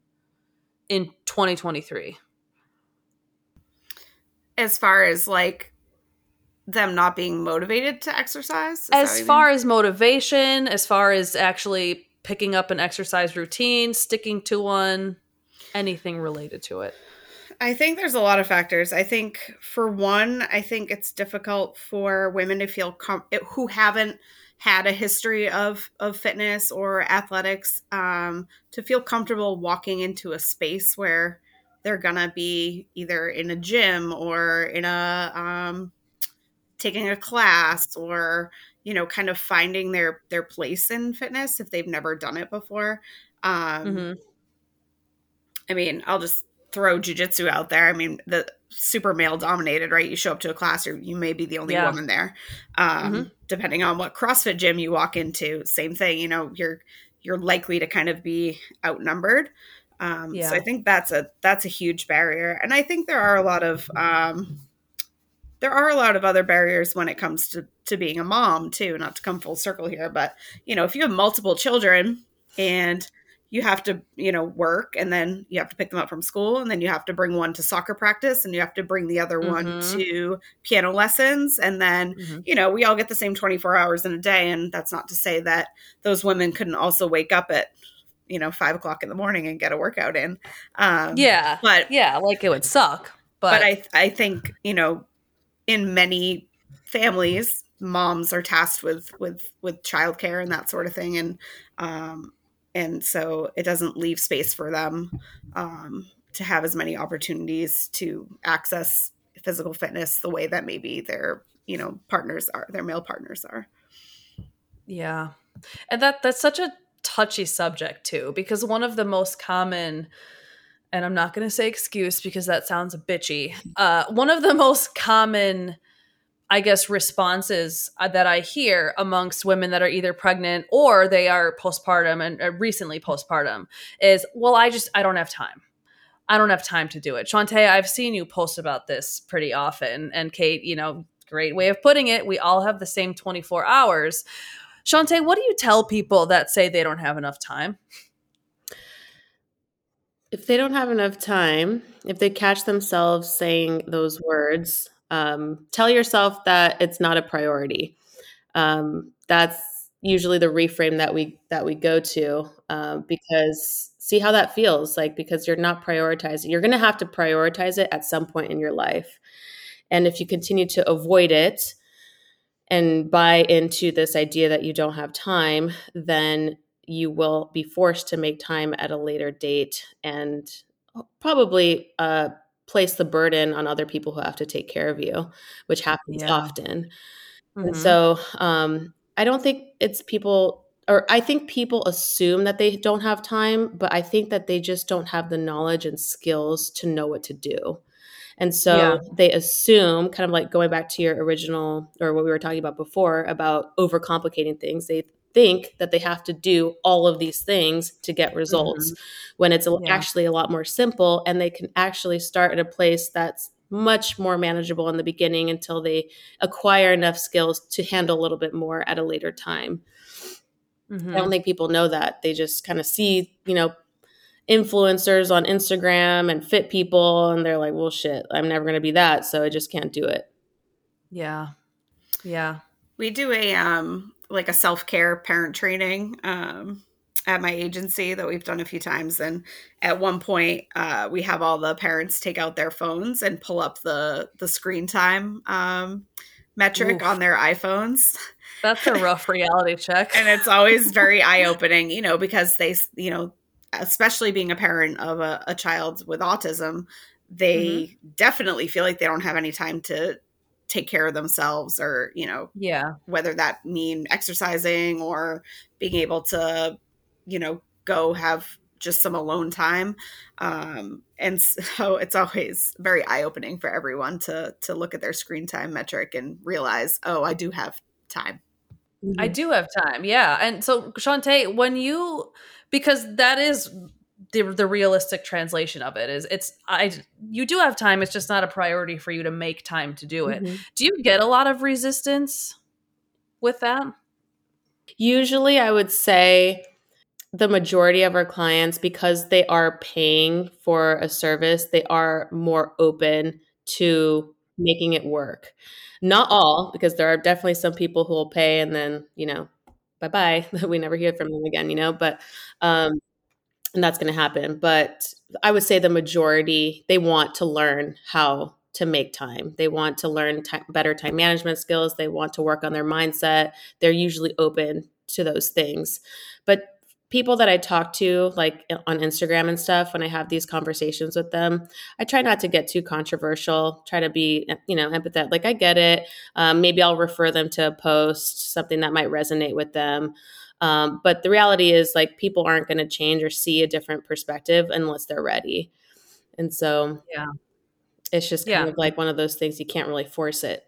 in 2023 as far as like them not being motivated to exercise Is as far mean? as motivation as far as actually picking up an exercise routine sticking to one anything related to it I think there's a lot of factors. I think for one, I think it's difficult for women to feel com- who haven't had a history of of fitness or athletics um, to feel comfortable walking into a space where they're gonna be either in a gym or in a um, taking a class or you know kind of finding their their place in fitness if they've never done it before. Um, Mhm. I mean, I'll just throw jujitsu out there. I mean, the super male dominated, right? You show up to a class, or you may be the only Yeah. woman there. Um, Mhm. Depending on what CrossFit gym you walk into, same thing. You know, you're you're likely to kind of be outnumbered. Um, Yeah. So I think that's a that's a huge barrier, and I think there are a lot of um, there are a lot of other barriers when it comes to to being a mom too. Not to come full circle here, but you know, if you have multiple children and you have to you know work and then you have to pick them up from school and then you have to bring one to soccer practice and you have to bring the other one Mhm. to piano lessons and then Mhm. you know we all get the same 24 hours in a day and that's not to say that those women couldn't also wake up at you know five o'clock in the morning and get a workout in um yeah but yeah like it would suck But, but I I think you know, in many families, moms are tasked with with with childcare and that sort of thing, and um, and so it doesn't leave space for them um, to have as many opportunities to access physical fitness the way that maybe their you know partners are their male partners are. Yeah. And that that's such a touchy subject too because one of the most common and i'm not going to say excuse because that sounds bitchy uh, one of the most common i guess responses uh, that i hear amongst women that are either pregnant or they are postpartum and uh, recently postpartum is well i just i don't have time I don't have time to do it. Shantae, I've seen you post about this pretty often. And Kate, you know, great way of putting it. We all have the same 24 hours. Shantae, what do you tell people that say they don't have enough time? If they don't have enough time, if they catch themselves saying those words, um, tell yourself that it's not a priority. Um, that's usually the reframe that we that we go to uh, because see how that feels like because you're not prioritizing you're going to have to prioritize it at some point in your life and if you continue to avoid it and buy into this idea that you don't have time then you will be forced to make time at a later date and probably uh, place the burden on other people who have to take care of you which happens yeah. often mm-hmm. and so um, i don't think it's people or I think people assume that they don't have time, but I think that they just don't have the knowledge and skills to know what to do. And so yeah. they assume, kind of like going back to your original or what we were talking about before about overcomplicating things, they think that they have to do all of these things to get results mm-hmm. when it's yeah. actually a lot more simple and they can actually start at a place that's much more manageable in the beginning until they acquire enough skills to handle a little bit more at a later time. Mm-hmm. I don't mm-hmm. think people know that. They just kind of see, you know, influencers on Instagram and fit people and they're like, "Well, shit, I'm never going to be that, so I just can't do it." Yeah. Yeah. We do a um like a self-care parent training um at my agency that we've done a few times and at one point uh, we have all the parents take out their phones and pull up the the screen time um, metric Oof. on their iphones that's a rough <laughs> reality check. and it's always very <laughs> eye opening, you know, because they, you know, especially being a parent of a, a child with autism, they mm-hmm. definitely feel like they don't have any time to take care of themselves or, you know, yeah, whether that mean exercising or being able to, you know, go have just some alone time. Um, and so it's always very eye opening for everyone to to look at their screen time metric and realize, oh, I do have time. Mm-hmm. I do have time. Yeah. And so Shantae, when you because that is the, the realistic translation of it is it's I you do have time, it's just not a priority for you to make time to do it. Mm-hmm. Do you get a lot of resistance with that? Usually I would say the majority of our clients because they are paying for a service, they are more open to making it work. Not all, because there are definitely some people who will pay and then, you know, bye bye. <laughs> we never hear from them again, you know, but, um, and that's going to happen. But I would say the majority, they want to learn how to make time. They want to learn t- better time management skills. They want to work on their mindset. They're usually open to those things. But people that I talk to, like on Instagram and stuff, when I have these conversations with them, I try not to get too controversial, try to be, you know, empathetic. Like, I get it. Um, maybe I'll refer them to a post, something that might resonate with them. Um, but the reality is, like, people aren't going to change or see a different perspective unless they're ready. And so, yeah. It's just kind yeah. of like one of those things you can't really force it.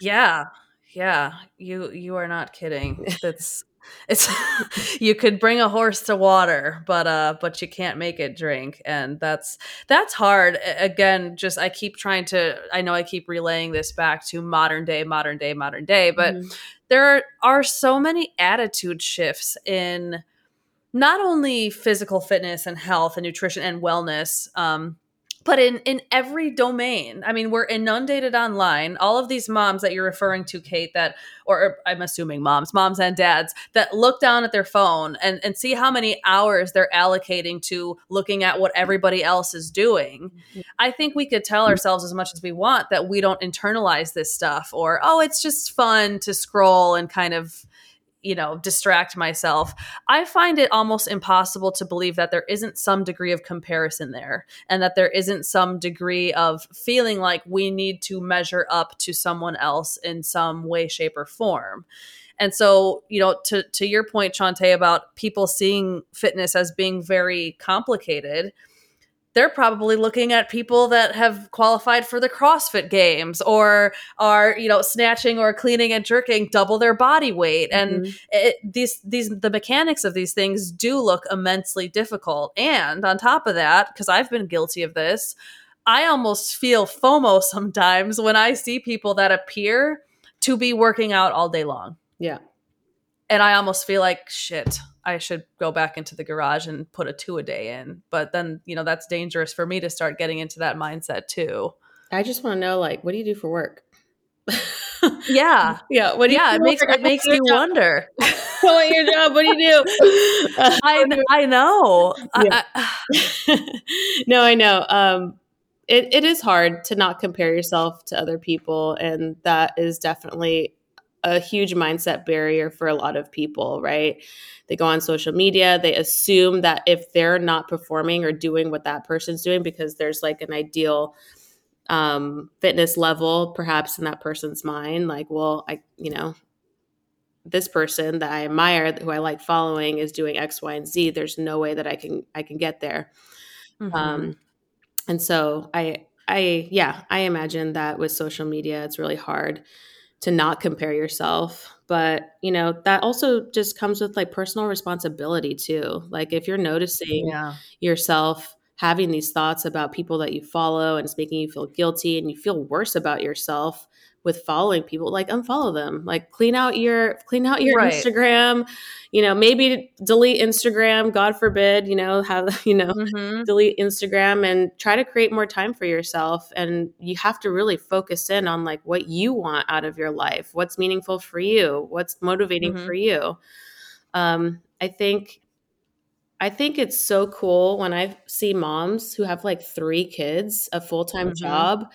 yeah. Yeah. You you are not kidding. That's it's <laughs> you could bring a horse to water but uh but you can't make it drink and that's that's hard again just i keep trying to i know i keep relaying this back to modern day modern day modern day but mm-hmm. there are so many attitude shifts in not only physical fitness and health and nutrition and wellness um but in in every domain i mean we're inundated online all of these moms that you're referring to kate that or i'm assuming moms moms and dads that look down at their phone and and see how many hours they're allocating to looking at what everybody else is doing mm-hmm. i think we could tell ourselves as much as we want that we don't internalize this stuff or oh it's just fun to scroll and kind of you know distract myself i find it almost impossible to believe that there isn't some degree of comparison there and that there isn't some degree of feeling like we need to measure up to someone else in some way shape or form. And so, you know, to to your point, Shantae, about people seeing fitness as being very complicated, they're probably looking at people that have qualified for the CrossFit games or are, you know, snatching or cleaning and jerking double their body weight. Mm-hmm. And it, these, these, the mechanics of these things do look immensely difficult. And on top of that, because I've been guilty of this, I almost feel FOMO sometimes when I see people that appear to be working out all day long. Yeah. And I almost feel like, shit, I should go back into the garage and put a two a day in. But then, you know, that's dangerous for me to start getting into that mindset too. I just want to know, like, what do you do for work? <laughs> <laughs> yeah, yeah. What do you? yeah, it makes it <laughs> makes me wonder. what your job? What do you do? I I know. Yeah. I, I, <sighs> no, I know. Um, it it is hard to not compare yourself to other people, and that is definitely a huge mindset barrier for a lot of people, right? They go on social media, they assume that if they're not performing or doing what that person's doing because there's like an ideal um, fitness level perhaps in that person's mind, like, well, I, you know, this person that I admire, who I like following, is doing X, Y, and Z. There's no way that I can I can get there. Mm-hmm. Um, and so I I yeah I imagine that with social media, it's really hard to not compare yourself but you know that also just comes with like personal responsibility too like if you're noticing yeah. yourself having these thoughts about people that you follow and it's making you feel guilty and you feel worse about yourself with following people like unfollow them like clean out your clean out your right. instagram you know maybe delete instagram god forbid you know have <laughs> you know mm-hmm. delete instagram and try to create more time for yourself and you have to really focus in on like what you want out of your life what's meaningful for you what's motivating mm-hmm. for you um i think I think it's so cool when I see moms who have like three kids, a full time mm-hmm. job,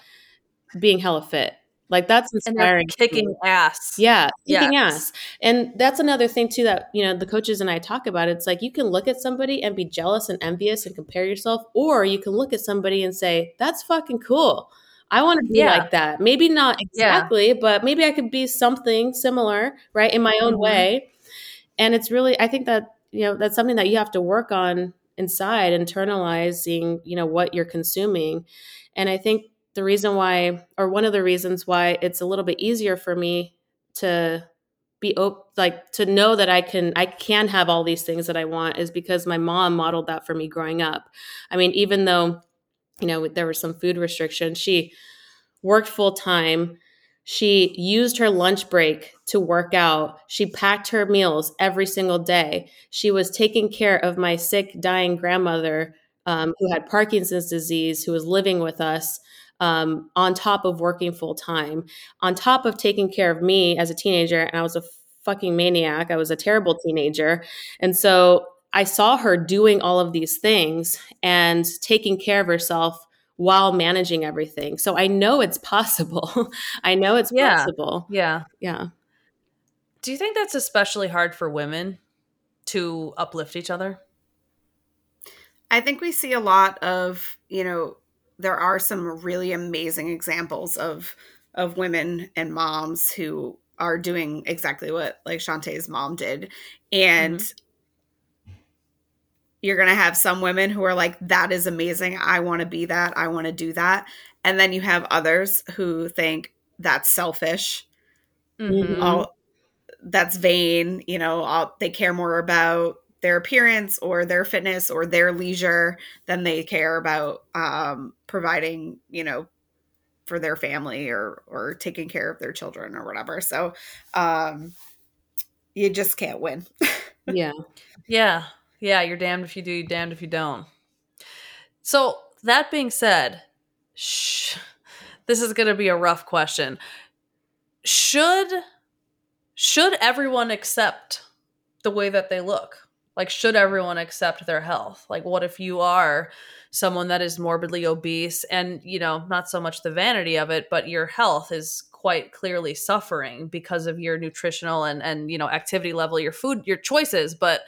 being hella fit. Like that's inspiring. kicking ass. Yeah, kicking yes. ass. And that's another thing too that you know the coaches and I talk about. It's like you can look at somebody and be jealous and envious and compare yourself, or you can look at somebody and say, "That's fucking cool. I want to be yeah. like that. Maybe not exactly, yeah. but maybe I could be something similar, right, in my own mm-hmm. way." And it's really, I think that you know that's something that you have to work on inside, internalizing, you know, what you're consuming. And I think the reason why, or one of the reasons why it's a little bit easier for me to be op- like to know that I can I can have all these things that I want is because my mom modeled that for me growing up. I mean, even though you know there were some food restrictions, she worked full time. She used her lunch break to work out. She packed her meals every single day. She was taking care of my sick, dying grandmother um, who had Parkinson's disease, who was living with us um, on top of working full time, on top of taking care of me as a teenager. And I was a fucking maniac. I was a terrible teenager. And so I saw her doing all of these things and taking care of herself while managing everything. So I know it's possible. <laughs> I know it's yeah. possible. Yeah. Yeah. Do you think that's especially hard for women to uplift each other? I think we see a lot of, you know, there are some really amazing examples of of women and moms who are doing exactly what like Shantae's mom did. And mm-hmm. You're going to have some women who are like, that is amazing. I want to be that. I want to do that. And then you have others who think that's selfish. Mm-hmm. All, that's vain. You know, all, they care more about their appearance or their fitness or their leisure than they care about um, providing, you know, for their family or or taking care of their children or whatever. So um, you just can't win. <laughs> yeah. Yeah. Yeah. You're damned if you do, you're damned if you don't. So that being said, shh, this is going to be a rough question. Should should everyone accept the way that they look? Like should everyone accept their health? Like what if you are someone that is morbidly obese and, you know, not so much the vanity of it, but your health is quite clearly suffering because of your nutritional and and you know activity level your food your choices but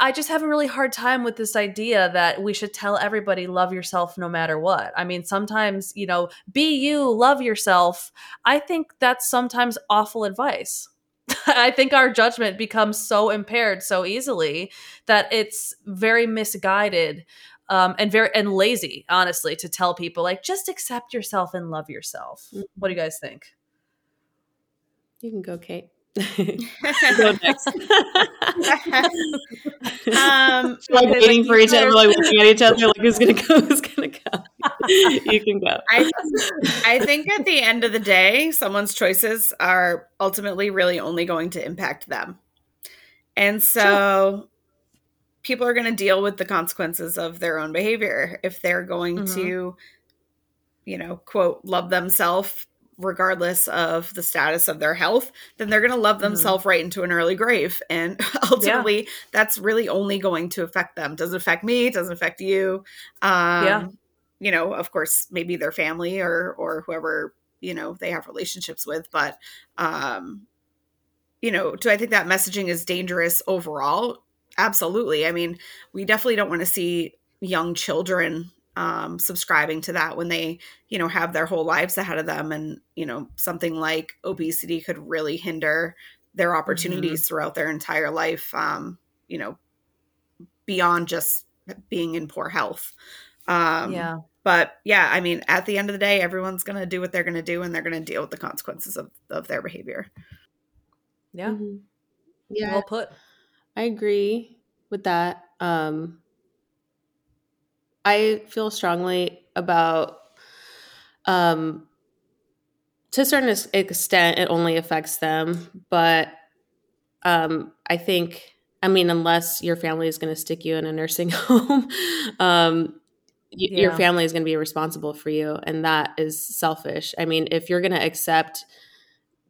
I just have a really hard time with this idea that we should tell everybody love yourself no matter what. I mean, sometimes, you know, be you, love yourself. I think that's sometimes awful advice. <laughs> I think our judgment becomes so impaired so easily that it's very misguided um, and very and lazy, honestly, to tell people like just accept yourself and love yourself. Mm-hmm. What do you guys think? You can go, Kate. Go <laughs> next. um, <laughs> like waiting for each other, like looking at each other, like who's gonna <laughs> go? Who's gonna go? you can go. I, I think at the end of the day, someone's choices are ultimately really only going to impact them, and so people are going to deal with the consequences of their own behavior if they're going mm-hmm. to you know quote love themselves regardless of the status of their health then they're going to love mm-hmm. themselves right into an early grave and <laughs> ultimately yeah. that's really only going to affect them doesn't affect me doesn't affect you um yeah. you know of course maybe their family or or whoever you know they have relationships with but um you know do i think that messaging is dangerous overall absolutely. I mean, we definitely don't want to see young children um, subscribing to that when they, you know, have their whole lives ahead of them. And, you know, something like obesity could really hinder their opportunities mm-hmm. throughout their entire life, um, you know, beyond just being in poor health. Um, yeah. But yeah, I mean, at the end of the day, everyone's going to do what they're going to do and they're going to deal with the consequences of, of their behavior. Yeah. Mm-hmm. Yeah. Well put. I agree with that. Um, I feel strongly about, um, to a certain extent, it only affects them. But um, I think, I mean, unless your family is going to stick you in a nursing <laughs> home, um, yeah. your family is going to be responsible for you. And that is selfish. I mean, if you're going to accept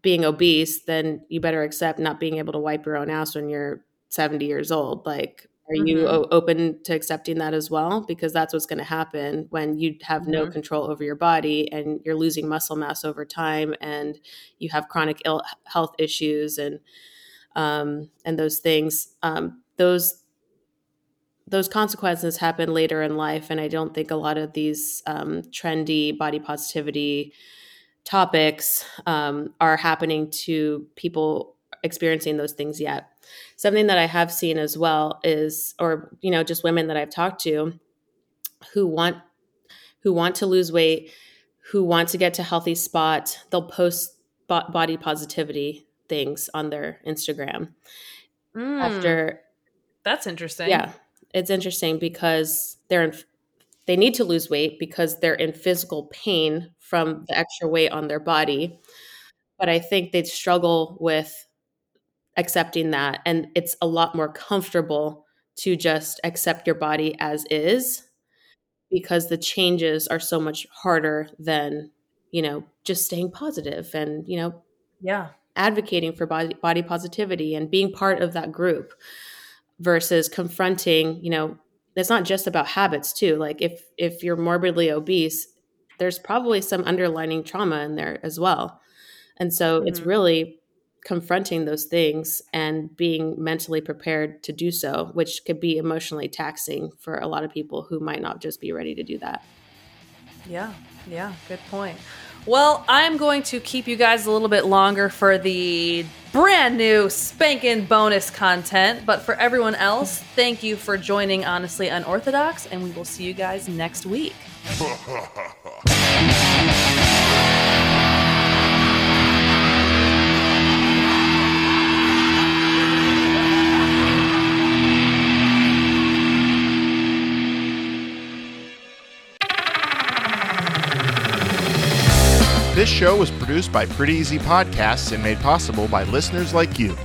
being obese, then you better accept not being able to wipe your own ass when you're 70 years old like are mm-hmm. you o- open to accepting that as well because that's what's going to happen when you have no mm-hmm. control over your body and you're losing muscle mass over time and you have chronic ill health issues and um, and those things um, those those consequences happen later in life and i don't think a lot of these um, trendy body positivity topics um, are happening to people experiencing those things yet something that I have seen as well is, or, you know, just women that I've talked to who want, who want to lose weight, who want to get to healthy spot, they'll post body positivity things on their Instagram. Mm, after that's interesting. Yeah. It's interesting because they're in, they need to lose weight because they're in physical pain from the extra weight on their body. But I think they'd struggle with accepting that. And it's a lot more comfortable to just accept your body as is because the changes are so much harder than, you know, just staying positive and, you know, yeah, advocating for body, body positivity and being part of that group versus confronting, you know, it's not just about habits too. Like if if you're morbidly obese, there's probably some underlining trauma in there as well. And so mm-hmm. it's really confronting those things and being mentally prepared to do so, which could be emotionally taxing for a lot of people who might not just be ready to do that. Yeah, yeah, good point. Well, I'm going to keep you guys a little bit longer for the brand new spanking bonus content. But for everyone else, thank you for joining Honestly Unorthodox, and we will see you guys next week. <laughs> This show was produced by Pretty Easy Podcasts and made possible by listeners like you.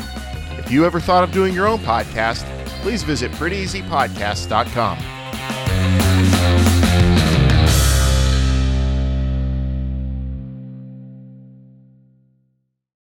If you ever thought of doing your own podcast, please visit prettyeasypodcast.com.